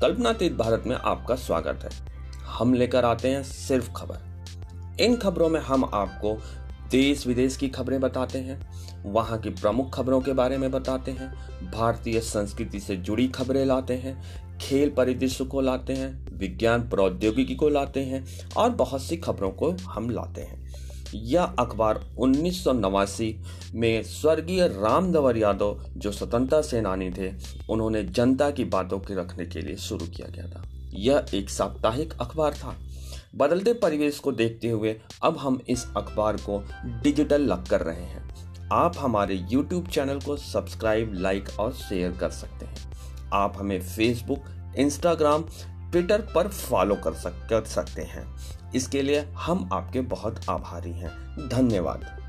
कल्पनातीत भारत में आपका स्वागत है। हम लेकर आते हैं सिर्फ़ खबर। इन खबरों में हम आपको देश विदेश की खबरें बताते हैं, वहाँ की प्रमुख खबरों के बारे में बताते हैं, भारतीय संस्कृति से जुड़ी खबरें लाते हैं, खेल परिदृश्य को लाते हैं, विज्ञान प्रौद्योगिकी को लाते हैं और बहुत सी खबरों को हम लाते हैं। यह अखबार उन्नीस में स्वर्गीय रामदवर यादव, जो स्वतंत्रता सेनानी थे, उन्होंने जनता की बातों के रखने के लिए शुरू किया गया था। यह एक साप्ताहिक अखबार था। बदलते परिवेश को देखते हुए अब हम इस अखबार को डिजिटल लग कर रहे हैं। आप हमारे YouTube चैनल को सब्सक्राइब, लाइक और शेयर कर सकते हैं। आप हमें फेसबुक इंस्टाग्राम ट्विटर पर फॉलो कर, सक, कर सकते हैं। इसके लिए हम आपके बहुत आभारी हैं। धन्यवाद।